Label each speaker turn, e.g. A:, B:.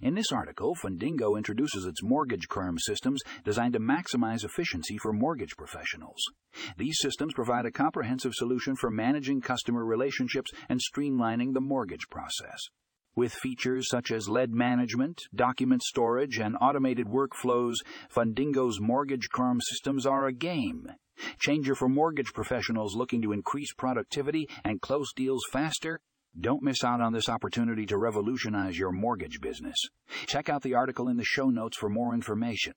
A: In this article, Fundingo introduces its mortgage CRM systems designed to maximize efficiency for mortgage professionals. These systems provide a comprehensive solution for managing customer relationships and streamlining the mortgage process. With features such as lead management, document storage, and automated workflows, Fundingo's mortgage CRM systems are a game changer for mortgage professionals looking to increase productivity and close deals faster. Don't miss out on this opportunity to revolutionize your mortgage business. Check out the article in the show notes for more information.